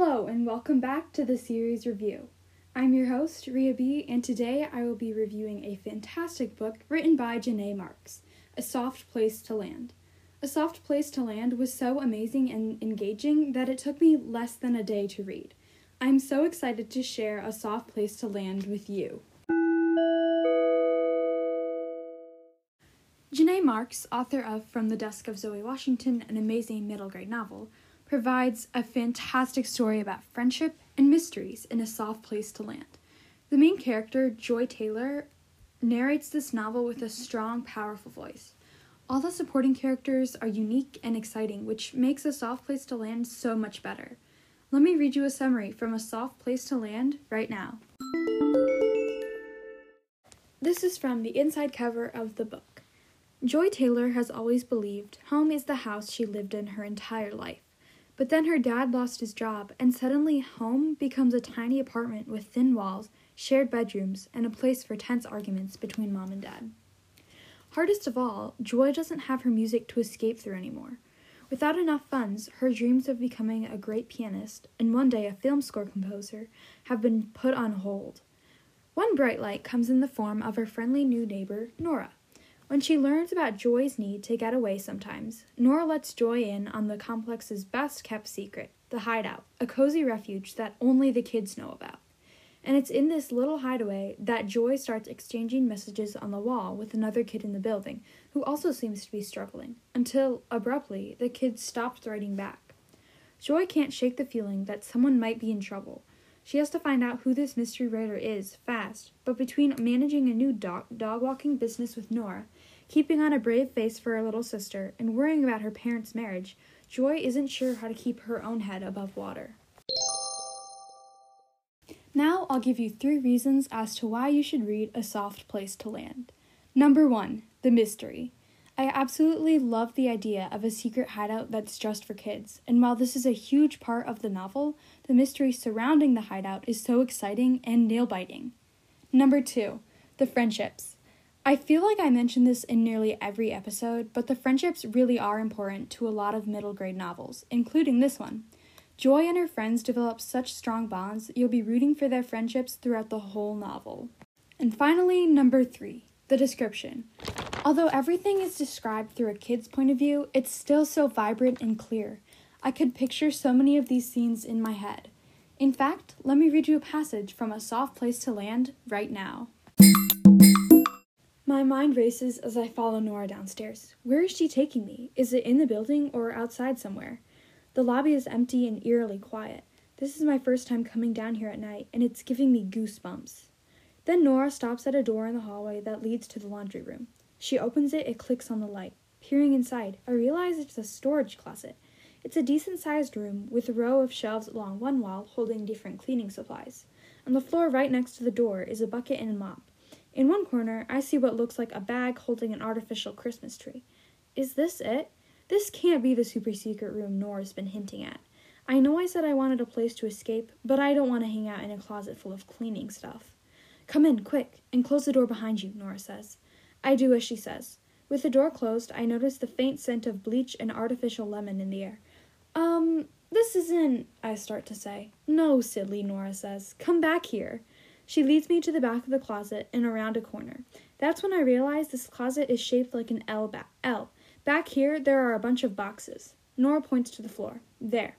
Hello, and welcome back to the series review. I'm your host, Riya B, and today I will be reviewing a fantastic book written by Janae Marks, A Soft Place to Land. A Soft Place to Land was so amazing and engaging that it took me less than a day to read. I'm so excited to share A Soft Place to Land with you. Janae Marks, author of From the Desk of Zoe Washington, an amazing middle grade novel, provides a fantastic story about friendship and mysteries in a soft place to land. The main character, Joy Taylor, narrates this novel with a strong, powerful voice. All the supporting characters are unique and exciting, which makes A Soft Place to Land so much better. Let me read you a summary from A Soft Place to Land right now. This is from the inside cover of the book. Joy Taylor has always believed home is the house she lived in her entire life. But then her dad lost his job, and suddenly home becomes a tiny apartment with thin walls, shared bedrooms, and a place for tense arguments between mom and dad. Hardest of all, Joy doesn't have her music to escape through anymore. Without enough funds, her dreams of becoming a great pianist and one day a film score composer have been put on hold. One bright light comes in the form of her friendly new neighbor, Nora. When she learns about Joy's need to get away sometimes, Nora lets Joy in on the complex's best kept secret the hideout, a cozy refuge that only the kids know about. And it's in this little hideaway that Joy starts exchanging messages on the wall with another kid in the building who also seems to be struggling, until, abruptly, the kid stops writing back. Joy can't shake the feeling that someone might be in trouble. She has to find out who this mystery writer is fast, but between managing a new dog, dog walking business with Nora Keeping on a brave face for her little sister and worrying about her parents' marriage, Joy isn't sure how to keep her own head above water. Now I'll give you three reasons as to why you should read A Soft Place to Land. Number one, the mystery. I absolutely love the idea of a secret hideout that's just for kids, and while this is a huge part of the novel, the mystery surrounding the hideout is so exciting and nail biting. Number two, the friendships. I feel like I mention this in nearly every episode, but the friendships really are important to a lot of middle grade novels, including this one. Joy and her friends develop such strong bonds, you'll be rooting for their friendships throughout the whole novel. And finally, number three, the description. Although everything is described through a kid's point of view, it's still so vibrant and clear. I could picture so many of these scenes in my head. In fact, let me read you a passage from A Soft Place to Land right now. My mind races as I follow Nora downstairs. Where is she taking me? Is it in the building or outside somewhere? The lobby is empty and eerily quiet. This is my first time coming down here at night, and it's giving me goosebumps. Then Nora stops at a door in the hallway that leads to the laundry room. She opens it, it clicks on the light. Peering inside, I realize it's a storage closet. It's a decent sized room with a row of shelves along one wall holding different cleaning supplies. On the floor right next to the door is a bucket and a mop. In one corner, I see what looks like a bag holding an artificial Christmas tree. Is this it? This can't be the super secret room Nora's been hinting at. I know I said I wanted a place to escape, but I don't want to hang out in a closet full of cleaning stuff. Come in, quick, and close the door behind you, Nora says. I do as she says. With the door closed, I notice the faint scent of bleach and artificial lemon in the air. Um, this isn't, I start to say. No, silly, Nora says. Come back here. She leads me to the back of the closet and around a corner. That's when I realize this closet is shaped like an L. L. Back here, there are a bunch of boxes. Nora points to the floor. There.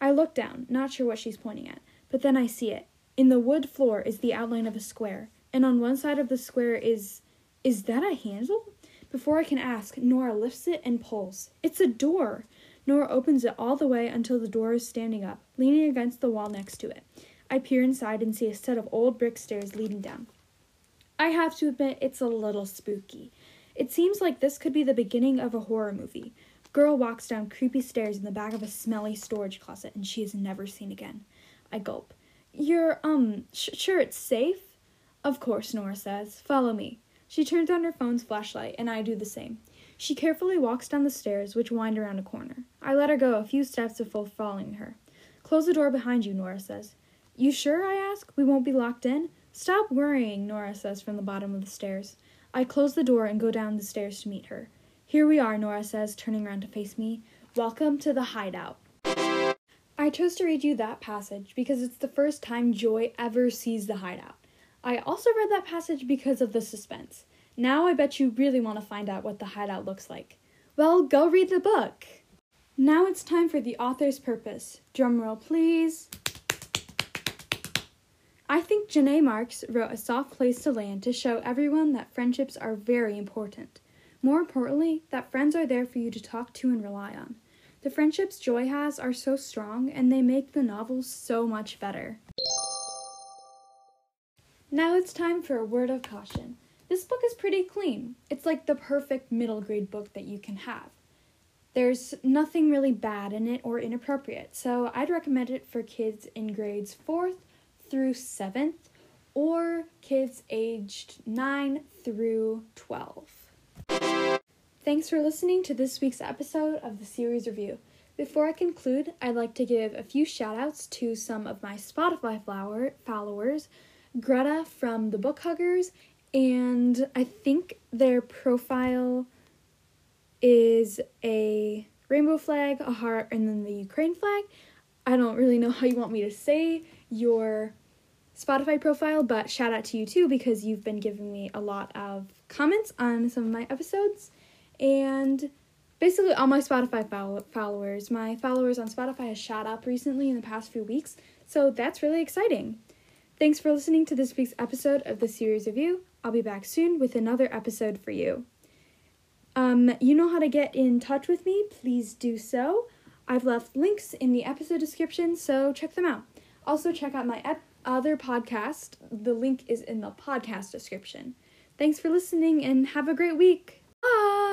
I look down, not sure what she's pointing at, but then I see it. In the wood floor is the outline of a square, and on one side of the square is. Is that a handle? Before I can ask, Nora lifts it and pulls. It's a door! Nora opens it all the way until the door is standing up, leaning against the wall next to it. I peer inside and see a set of old brick stairs leading down. I have to admit, it's a little spooky. It seems like this could be the beginning of a horror movie. Girl walks down creepy stairs in the back of a smelly storage closet, and she is never seen again. I gulp. You're, um, sh- sure it's safe? Of course, Nora says. Follow me. She turns on her phone's flashlight, and I do the same. She carefully walks down the stairs, which wind around a corner. I let her go a few steps before following her. Close the door behind you, Nora says. You sure? I ask. We won't be locked in? Stop worrying, Nora says from the bottom of the stairs. I close the door and go down the stairs to meet her. Here we are, Nora says, turning around to face me. Welcome to the hideout. I chose to read you that passage because it's the first time Joy ever sees the hideout. I also read that passage because of the suspense. Now I bet you really want to find out what the hideout looks like. Well, go read the book! Now it's time for the author's purpose. Drumroll, please. I think Janae Marks wrote A Soft Place to Land to show everyone that friendships are very important. More importantly, that friends are there for you to talk to and rely on. The friendships Joy has are so strong and they make the novels so much better. Now it's time for a word of caution. This book is pretty clean. It's like the perfect middle grade book that you can have. There's nothing really bad in it or inappropriate, so I'd recommend it for kids in grades 4th through 7th or kids aged 9 through 12. Thanks for listening to this week's episode of the series review. Before I conclude, I'd like to give a few shout outs to some of my Spotify flower followers Greta from the Book Huggers, and I think their profile is a rainbow flag, a heart, and then the Ukraine flag. I don't really know how you want me to say your Spotify profile, but shout out to you too because you've been giving me a lot of comments on some of my episodes. And basically, all my Spotify follow- followers, my followers on Spotify has shot up recently in the past few weeks, so that's really exciting. Thanks for listening to this week's episode of the series review. I'll be back soon with another episode for you. Um, you know how to get in touch with me, please do so. I've left links in the episode description, so check them out. Also, check out my ep- other podcast. The link is in the podcast description. Thanks for listening and have a great week. Bye!